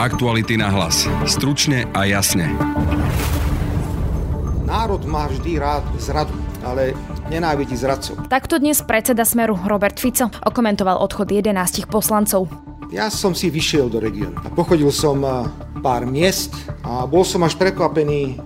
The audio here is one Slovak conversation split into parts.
Aktuality na hlas. Stručne a jasne. Národ má vždy rád zradu, ale nenávidí zradcov. Takto dnes predseda Smeru Robert Fico okomentoval odchod 11 poslancov. Ja som si vyšiel do regiónu a pochodil som pár miest a bol som až prekvapený,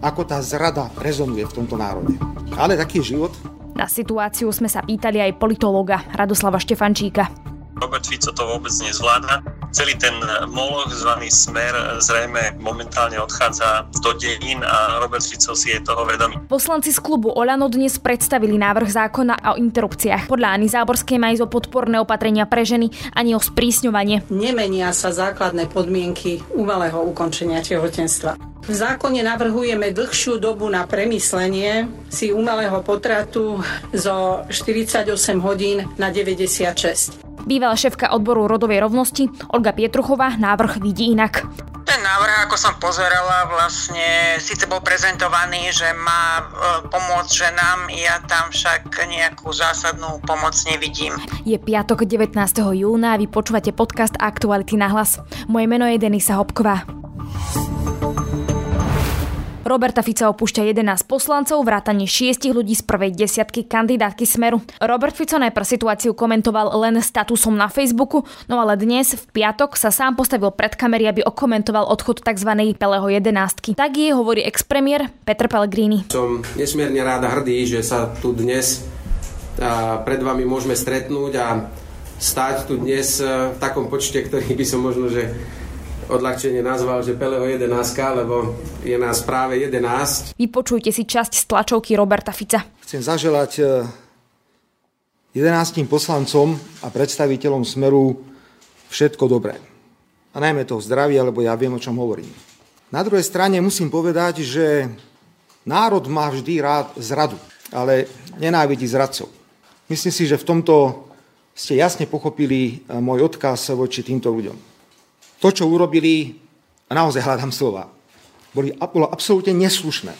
ako tá zrada rezonuje v tomto národe. Ale taký je život. Na situáciu sme sa pýtali aj politológa Radoslava Štefančíka. Robert Fico to vôbec nezvláda. Celý ten moloch zvaný Smer zrejme momentálne odchádza do dejín a Robert Fico si je toho vedomý. Poslanci z klubu Olano dnes predstavili návrh zákona o interrupciách. Podľa Ani Záborskej majú zo podporné opatrenia pre ženy ani o sprísňovanie. Nemenia sa základné podmienky umelého ukončenia tehotenstva. V zákone navrhujeme dlhšiu dobu na premyslenie si umelého potratu zo 48 hodín na 96. Bývalá šéfka odboru rodovej rovnosti Olga Pietruchová návrh vidí inak. Ten návrh, ako som pozerala, vlastne síce bol prezentovaný, že má e, pomôcť ženám, ja tam však nejakú zásadnú pomoc nevidím. Je piatok 19. júna a vy počúvate podcast Aktuality na hlas. Moje meno je Denisa Hopková. Roberta Fica opúšťa 11 poslancov, vrátane 6 ľudí z prvej desiatky kandidátky Smeru. Robert Fico najprv situáciu komentoval len statusom na Facebooku, no ale dnes v piatok sa sám postavil pred kamery, aby okomentoval odchod tzv. Peleho 11. Tak je, hovorí ex-premiér Petr Pellegrini. Som nesmierne rád a hrdý, že sa tu dnes pred vami môžeme stretnúť a stáť tu dnes v takom počte, ktorý by som možno, že odľahčenie nazval, že Peleho 11, lebo je nás práve 11. Vypočujte si časť z tlačovky Roberta Fica. Chcem zaželať 11 e, poslancom a predstaviteľom Smeru všetko dobré. A najmä to zdraví, lebo ja viem, o čom hovorím. Na druhej strane musím povedať, že národ má vždy rád zradu, ale nenávidí zradcov. Myslím si, že v tomto ste jasne pochopili e, môj odkaz voči týmto ľuďom to, čo urobili, a naozaj hľadám slova, boli, bolo absolútne neslušné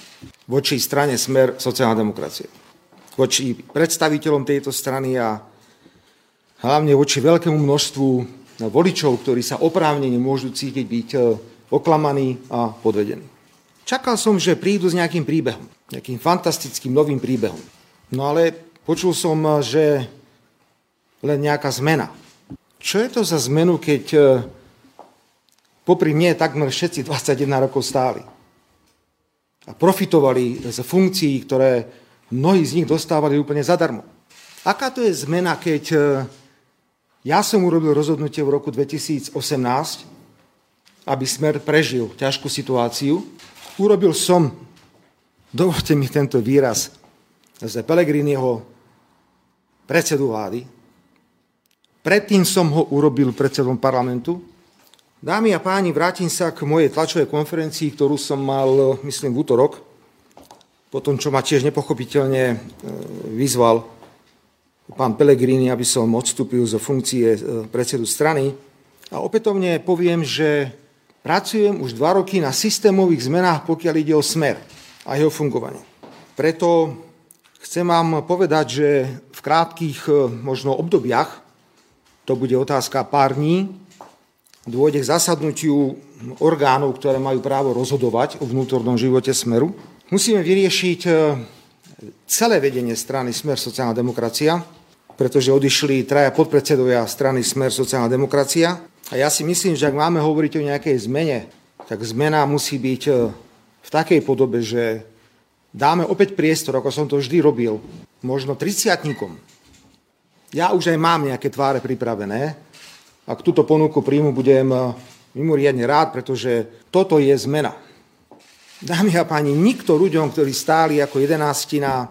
voči strane Smer sociálna demokracie. Voči predstaviteľom tejto strany a hlavne voči veľkému množstvu voličov, ktorí sa oprávnene môžu cítiť byť e, oklamaní a podvedení. Čakal som, že prídu s nejakým príbehom, nejakým fantastickým novým príbehom. No ale počul som, že len nejaká zmena. Čo je to za zmenu, keď e, popri mne takmer všetci 21 rokov stáli. A profitovali z funkcií, ktoré mnohí z nich dostávali úplne zadarmo. Aká to je zmena, keď e, ja som urobil rozhodnutie v roku 2018, aby Smer prežil ťažkú situáciu. Urobil som, dovolte mi tento výraz, z Pelegriniho predsedu vlády. Predtým som ho urobil predsedom parlamentu, Dámy a páni, vrátim sa k mojej tlačovej konferencii, ktorú som mal, myslím, v útorok, po tom, čo ma tiež nepochopiteľne e, vyzval pán Pellegrini, aby som odstúpil zo funkcie e, predsedu strany. A opätovne poviem, že pracujem už dva roky na systémových zmenách, pokiaľ ide o smer a jeho fungovanie. Preto chcem vám povedať, že v krátkých e, možno obdobiach, to bude otázka pár dní, dôjde k zasadnutiu orgánov, ktoré majú právo rozhodovať o vnútornom živote Smeru. Musíme vyriešiť e, celé vedenie strany Smer sociálna demokracia, pretože odišli traja podpredsedovia strany Smer sociálna demokracia. A ja si myslím, že ak máme hovoriť o nejakej zmene, tak zmena musí byť e, v takej podobe, že dáme opäť priestor, ako som to vždy robil, možno 30 Ja už aj mám nejaké tváre pripravené, ak túto ponuku príjmu, budem eh, mimoriadne rád, pretože toto je zmena. Dámy a páni, nikto ľuďom, ktorí stáli ako jedenástina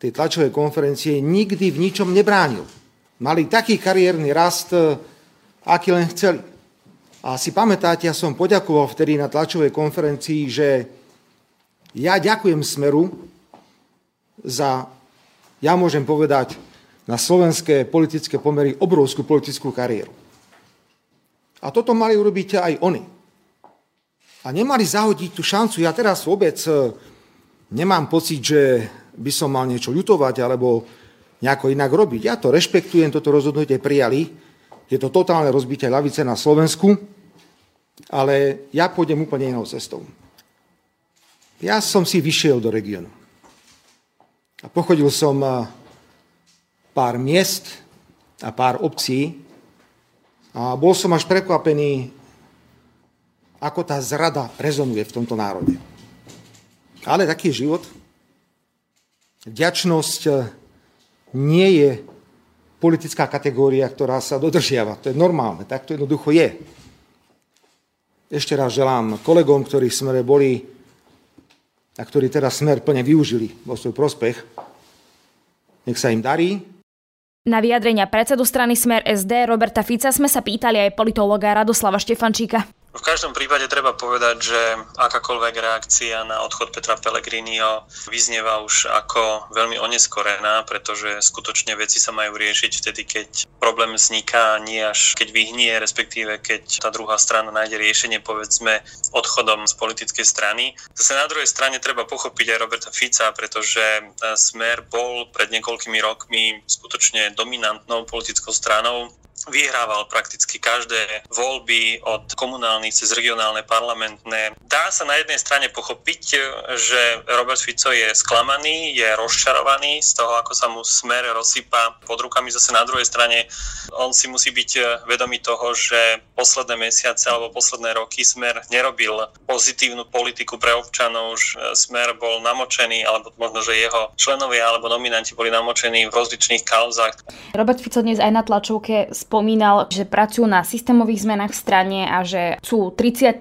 tej tlačovej konferencie, nikdy v ničom nebránil. Mali taký kariérny rast, eh, aký len chceli. A si pamätáte, ja som poďakoval vtedy na tlačovej konferencii, že ja ďakujem Smeru za, ja môžem povedať, na slovenské politické pomery obrovskú politickú kariéru. A toto mali urobiť aj oni. A nemali zahodiť tú šancu. Ja teraz vôbec e, nemám pocit, že by som mal niečo ľutovať alebo nejako inak robiť. Ja to rešpektujem, toto rozhodnutie prijali. Je to totálne rozbitie ľavice na Slovensku. Ale ja pôjdem úplne inou cestou. Ja som si vyšiel do regiónu. A pochodil som pár miest a pár obcí a bol som až prekvapený, ako tá zrada rezonuje v tomto národe. Ale taký život. Vďačnosť nie je politická kategória, ktorá sa dodržiava. To je normálne, tak to jednoducho je. Ešte raz želám kolegom, ktorí v smere boli a ktorí teraz smer plne využili vo svoj prospech. Nech sa im darí. Na vyjadrenia predsedu strany Smer SD Roberta Fica sme sa pýtali aj politologa Radoslava Štefančíka. V každom prípade treba povedať, že akákoľvek reakcia na odchod Petra Pellegriniho vyznieva už ako veľmi oneskorená, pretože skutočne veci sa majú riešiť vtedy, keď problém vzniká, nie až keď vyhnie, respektíve keď tá druhá strana nájde riešenie, povedzme, odchodom z politickej strany. Zase na druhej strane treba pochopiť aj Roberta Fica, pretože Smer bol pred niekoľkými rokmi skutočne dominantnou politickou stranou vyhrával prakticky každé voľby od komunálnych cez regionálne parlamentné. Dá sa na jednej strane pochopiť, že Robert Fico je sklamaný, je rozčarovaný z toho, ako sa mu smer rozsypá pod rukami. Zase na druhej strane on si musí byť vedomý toho, že posledné mesiace alebo posledné roky smer nerobil pozitívnu politiku pre občanov, že smer bol namočený, alebo možno, že jeho členovia alebo nominanti boli namočení v rozličných kauzách. Robert Fico dnes aj na tlačovke spomínal, že pracujú na systémových zmenách v strane a že sú 30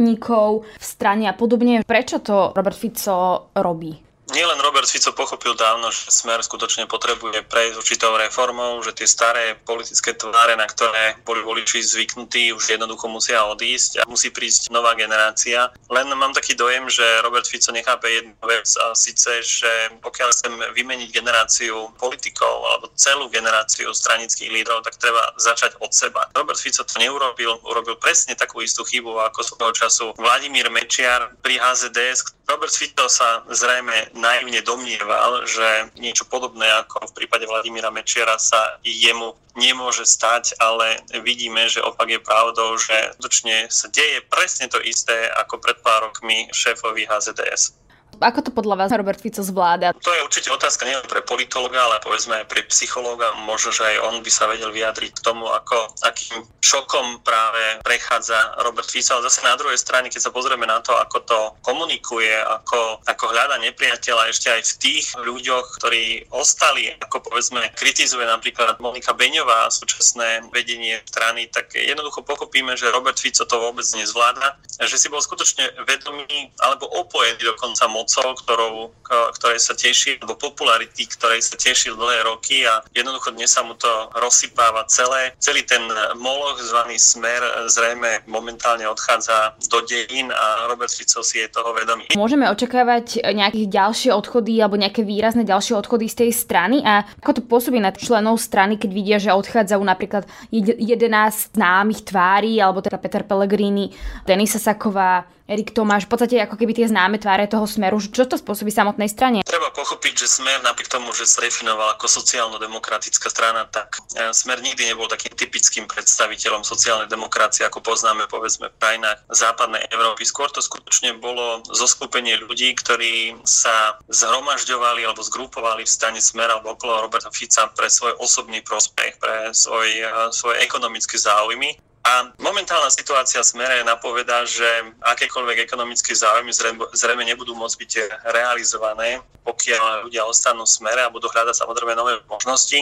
v strane a podobne. Prečo to Robert Fico robí? Nielen Robert Fico pochopil dávno, že Smer skutočne potrebuje prejsť určitou reformou, že tie staré politické tváre, na ktoré boli voliči zvyknutí, už jednoducho musia odísť a musí prísť nová generácia. Len mám taký dojem, že Robert Fico nechápe jednu vec a síce, že pokiaľ chcem vymeniť generáciu politikov alebo celú generáciu stranických lídrov, tak treba začať od seba. Robert Fico to neurobil, urobil presne takú istú chybu ako svojho času Vladimír Mečiar pri HZDS. Robert Fico sa zrejme naivne domnieval, že niečo podobné ako v prípade Vladimíra Mečiara sa jemu nemôže stať, ale vidíme, že opak je pravdou, že skutočne sa deje presne to isté ako pred pár rokmi šéfovi HZDS. Ako to podľa vás Robert Fico zvláda? To je určite otázka nielen pre politologa, ale povedzme aj pre psychológa. Možno, že aj on by sa vedel vyjadriť k tomu, ako, akým šokom práve prechádza Robert Fico. Ale zase na druhej strane, keď sa pozrieme na to, ako to komunikuje, ako, ako hľada nepriateľa ešte aj v tých ľuďoch, ktorí ostali, ako povedzme kritizuje napríklad Monika Beňová, súčasné vedenie strany, tak jednoducho pochopíme, že Robert Fico to vôbec nezvláda, že si bol skutočne vedomý alebo opojený dokonca mocou, ktorou, ktorej sa teší, alebo popularity, ktorej sa tešil dlhé roky a jednoducho dnes sa mu to rozsypáva celé. Celý ten moloch zvaný Smer zrejme momentálne odchádza do dejín a Robert Fico si je toho vedomý. Môžeme očakávať nejaké ďalšie odchody alebo nejaké výrazné ďalšie odchody z tej strany a ako to pôsobí na členov strany, keď vidia, že odchádzajú napríklad 11 známych tvári alebo teda Peter Pellegrini, Denisa Saková, Erik Tomáš, v podstate ako keby tie známe tváre toho smeru. Čo to spôsobí samotnej strane? Treba pochopiť, že smer napriek tomu, že sa definoval ako sociálno-demokratická strana, tak e, smer nikdy nebol takým typickým predstaviteľom sociálnej demokracie, ako poznáme povedzme v krajinách západnej Európy. Skôr to skutočne bolo zoskupenie ľudí, ktorí sa zhromažďovali alebo zgrupovali v stane smer alebo okolo Roberta Fica pre svoj osobný prospech, pre svoj, e, svoje ekonomické záujmy. A momentálna situácia smere napoveda, že akékoľvek ekonomické záujmy zrejme nebudú môcť byť realizované, pokiaľ ľudia ostanú smere a budú hľadať samozrejme nové možnosti.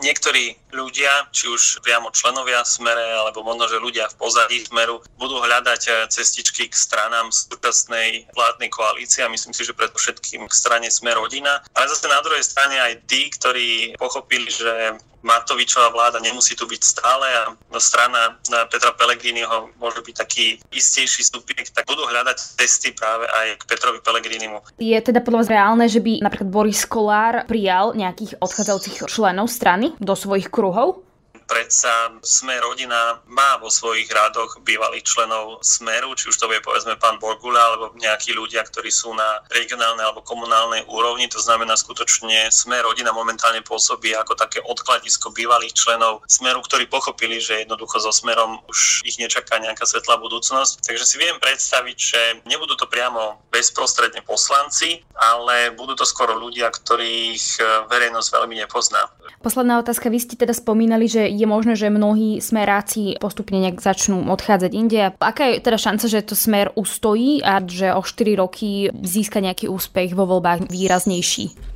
Niektorí ľudia, či už priamo členovia smere, alebo možno, že ľudia v pozadí smeru, budú hľadať cestičky k stranám súčasnej vládnej koalície a myslím si, že predovšetkým k strane Smer rodina. Ale zase na druhej strane aj tí, ktorí pochopili, že Matovičová vláda nemusí tu byť stále a strana Petra Pellegriniho môže byť taký istejší subjekt, tak budú hľadať cesty práve aj k Petrovi Pellegrinimu. Je teda podľa vás reálne, že by napríklad Boris Kolár prijal nejakých odchádzajúcich členov strany do svojich kruhov? Predsa Sme rodina má vo svojich rádoch bývalých členov Smeru, či už to bude povedzme pán Borgula alebo nejakí ľudia, ktorí sú na regionálnej alebo komunálnej úrovni. To znamená skutočne Sme rodina momentálne pôsobí ako také odkladisko bývalých členov Smeru, ktorí pochopili, že jednoducho so Smerom už ich nečaká nejaká svetlá budúcnosť. Takže si viem predstaviť, že nebudú to priamo bezprostredne poslanci, ale budú to skoro ľudia, ktorých verejnosť veľmi nepozná. Posledná otázka. Vy ste teda spomínali, že je možné, že mnohí smeráci postupne nejak začnú odchádzať inde. Aká je teda šanca, že to smer ustojí a že o 4 roky získa nejaký úspech vo voľbách výraznejší?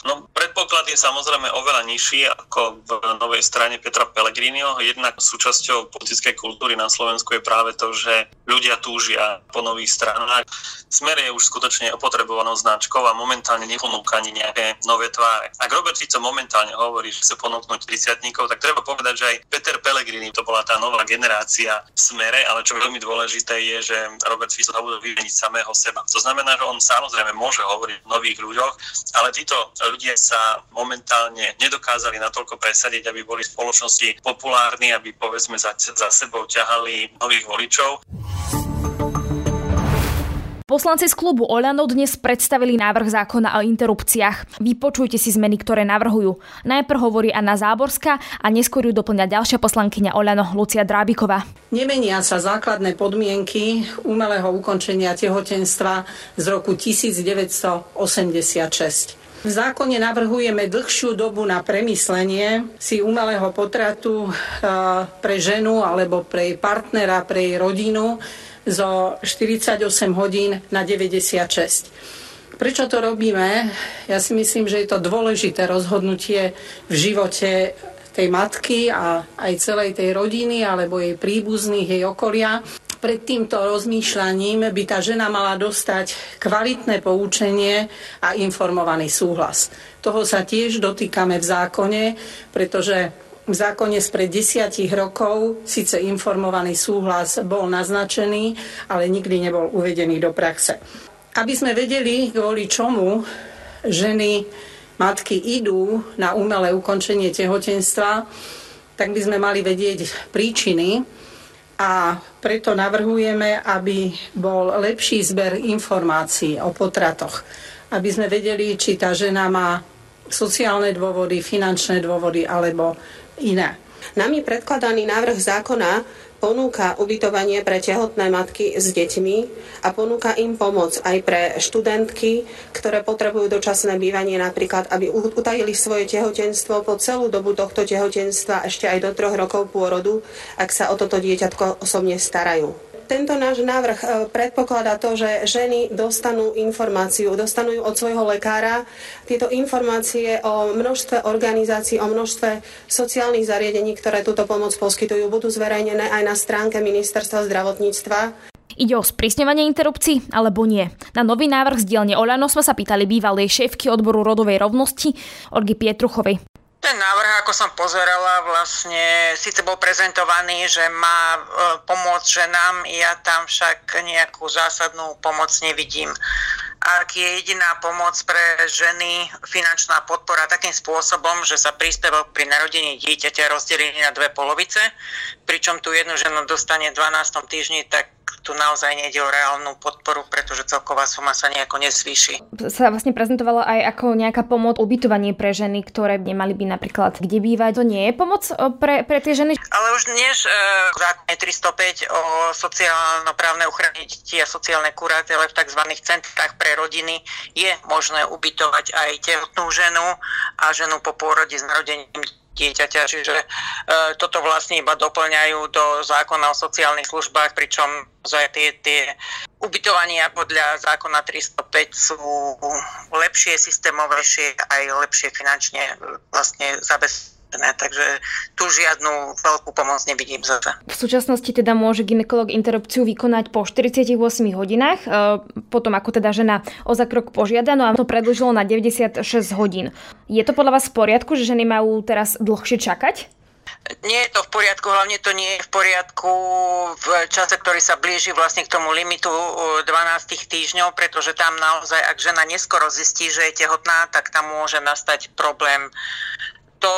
No, predpoklad je samozrejme oveľa nižší ako v novej strane Petra Pellegriniho. Jednak súčasťou politickej kultúry na Slovensku je práve to, že ľudia túžia po nových stranách. Smer je už skutočne opotrebovanou značkou a momentálne neponúka ani nejaké nové tváre. Ak Robert Fico momentálne hovorí, že chce ponúknuť 30 tak treba povedať, že aj Peter Pellegrini to bola tá nová generácia v smere, ale čo veľmi dôležité je, že Robert Fico bude vymeniť samého seba. To znamená, že on samozrejme môže hovoriť o nových ľuďoch, ale títo ľudia sa momentálne nedokázali natoľko presadiť, aby boli v spoločnosti populárni, aby povedzme za, za sebou ťahali nových voličov. Poslanci z klubu Oľano dnes predstavili návrh zákona o interrupciách. Vypočujte si zmeny, ktoré navrhujú. Najprv hovorí Anna Záborská a neskôr ju doplňa ďalšia poslankyňa Oľano, Lucia Drábiková. Nemenia sa základné podmienky umelého ukončenia tehotenstva z roku 1986. V zákone navrhujeme dlhšiu dobu na premyslenie si umelého potratu e, pre ženu alebo pre jej partnera, pre jej rodinu zo 48 hodín na 96. Prečo to robíme? Ja si myslím, že je to dôležité rozhodnutie v živote tej matky a aj celej tej rodiny alebo jej príbuzných, jej okolia pred týmto rozmýšľaním by tá žena mala dostať kvalitné poučenie a informovaný súhlas. Toho sa tiež dotýkame v zákone, pretože v zákone spred desiatich rokov síce informovaný súhlas bol naznačený, ale nikdy nebol uvedený do praxe. Aby sme vedeli, kvôli čomu ženy, matky idú na umelé ukončenie tehotenstva, tak by sme mali vedieť príčiny, a preto navrhujeme, aby bol lepší zber informácií o potratoch, aby sme vedeli, či tá žena má sociálne dôvody, finančné dôvody alebo iné. Nami predkladaný návrh zákona ponúka ubytovanie pre tehotné matky s deťmi a ponúka im pomoc aj pre študentky, ktoré potrebujú dočasné bývanie napríklad, aby utajili svoje tehotenstvo po celú dobu tohto tehotenstva ešte aj do troch rokov pôrodu, ak sa o toto dieťatko osobne starajú tento náš návrh e, predpokladá to, že ženy dostanú informáciu, dostanú ju od svojho lekára. Tieto informácie o množstve organizácií, o množstve sociálnych zariadení, ktoré túto pomoc poskytujú, budú zverejnené aj na stránke Ministerstva zdravotníctva. Ide o sprísňovanie interrupcií alebo nie? Na nový návrh z dielne Olano sme sa pýtali bývalej šéfky odboru rodovej rovnosti Olgy Pietruchovej. Ten návrh, ako som pozerala, vlastne síce bol prezentovaný, že má e, pomôcť ženám, ja tam však nejakú zásadnú pomoc nevidím. Ak je jediná pomoc pre ženy finančná podpora takým spôsobom, že sa príspevok pri narodení dieťaťa rozdelí na dve polovice, pričom tu jednu ženu dostane v 12. týždni, tak tu naozaj nejde o reálnu podporu, pretože celková suma sa nejako nesvýši. Sa vlastne prezentovala aj ako nejaká pomoc ubytovanie pre ženy, ktoré nemali by napríklad kde bývať. To nie je pomoc pre, pre tie ženy? Ale už dnes e, zákon 305 o sociálno-právnej ochrane detí a sociálne kurátele v tzv. centrách pre rodiny je možné ubytovať aj tehotnú ženu a ženu po pôrode s narodením dieťaťa, čiže e, toto vlastne iba doplňajú do zákona o sociálnych službách, pričom tie, tie ubytovania podľa zákona 305 sú lepšie, systémovejšie aj lepšie finančne vlastne zabezpečené takže tu žiadnu veľkú pomoc nevidím za to. V súčasnosti teda môže ginekolog interrupciu vykonať po 48 hodinách, e, potom ako teda žena o zakrok požiada, no a to predlžilo na 96 hodín. Je to podľa vás v poriadku, že ženy majú teraz dlhšie čakať? Nie je to v poriadku, hlavne to nie je v poriadku v čase, ktorý sa blíži vlastne k tomu limitu 12 týždňov, pretože tam naozaj, ak žena neskoro zistí, že je tehotná, tak tam môže nastať problém to,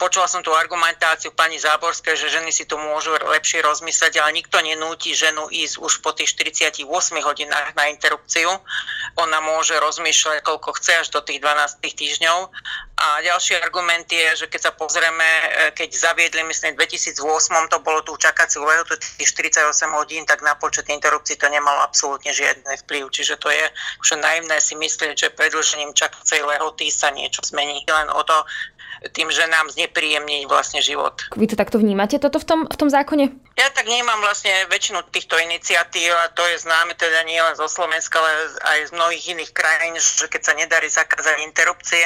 počula som tú argumentáciu pani Záborskej, že ženy si to môžu lepšie rozmyslieť, ale nikto nenúti ženu ísť už po tých 48 hodinách na interrupciu. Ona môže rozmýšľať, koľko chce až do tých 12 týždňov. A ďalší argument je, že keď sa pozrieme, e, keď zaviedli, myslím, v 2008 to bolo tú čakaciu lehotu tých 48 hodín, tak na počet interrupcií to nemalo absolútne žiadny vplyv. Čiže to je už naivné si myslieť, že predĺžením čakacej lehoty sa niečo zmení. Len o to, tým, že nám znepríjemní vlastne život. Vy to takto vnímate toto v tom, v tom zákone? Ja tak vnímam vlastne väčšinu týchto iniciatív a to je známe teda nie len zo Slovenska, ale aj z mnohých iných krajín, že keď sa nedarí zakázať interrupcie,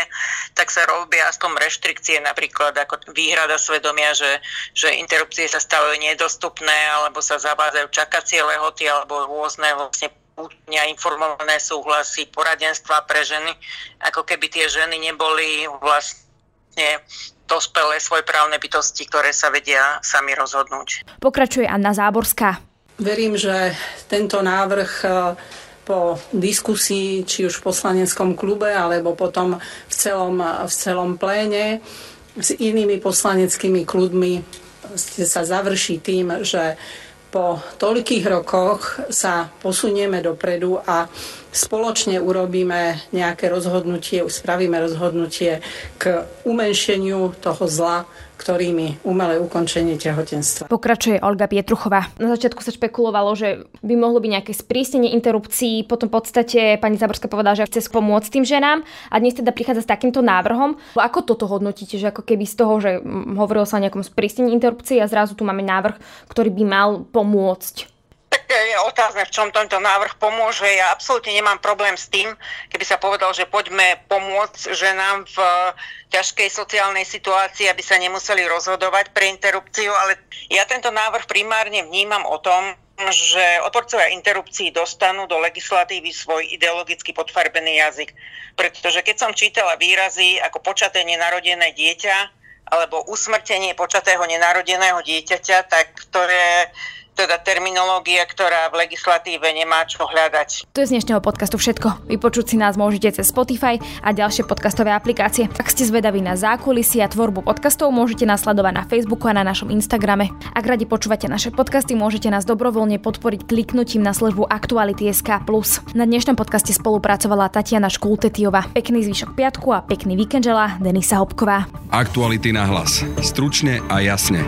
tak sa robia aspoň reštrikcie, napríklad ako výhrada svedomia, že, že interrupcie sa stavajú nedostupné alebo sa zavádzajú čakacie lehoty alebo rôzne vlastne informované súhlasy, poradenstva pre ženy, ako keby tie ženy neboli vlastne vlastne dospelé svojprávne bytosti, ktoré sa vedia sami rozhodnúť. Pokračuje Anna Záborská. Verím, že tento návrh e, po diskusii, či už v poslaneckom klube, alebo potom v celom, v celom pléne s inými poslaneckými klubmi sa završí tým, že po toľkých rokoch sa posunieme dopredu a spoločne urobíme nejaké rozhodnutie, spravíme rozhodnutie k umenšeniu toho zla, ktorými umelé ukončenie tehotenstva. Pokračuje Olga Pietruchová. Na začiatku sa špekulovalo, že by mohlo byť nejaké sprísnenie interrupcií, potom v podstate pani Zaborská povedala, že chce pomôcť tým ženám a dnes teda prichádza s takýmto návrhom. Ako toto hodnotíte, že ako keby z toho, že hovorilo sa o nejakom sprísnení interrupcií a zrazu tu máme návrh, ktorý by mal pomôcť je otázne, v čom tento návrh pomôže. Ja absolútne nemám problém s tým, keby sa povedal, že poďme pomôcť ženám v ťažkej sociálnej situácii, aby sa nemuseli rozhodovať pre interrupciu, ale ja tento návrh primárne vnímam o tom, že odporcovia interrupcií dostanú do legislatívy svoj ideologicky podfarbený jazyk. Pretože keď som čítala výrazy ako počaté nenarodené dieťa alebo usmrtenie počatého nenarodeného dieťaťa, tak ktoré teda terminológia, ktorá v legislatíve nemá čo hľadať. To je z dnešného podcastu všetko. Vypočuť si nás môžete cez Spotify a ďalšie podcastové aplikácie. Ak ste zvedaví na zákulisy a tvorbu podcastov, môžete nás sledovať na Facebooku a na našom Instagrame. Ak radi počúvate naše podcasty, môžete nás dobrovoľne podporiť kliknutím na službu Aktuality.sk+. Na dnešnom podcaste spolupracovala Tatiana Škultetiova. Pekný zvyšok piatku a pekný víkend žela Denisa Hopková. Aktuality na hlas. Stručne a jasne.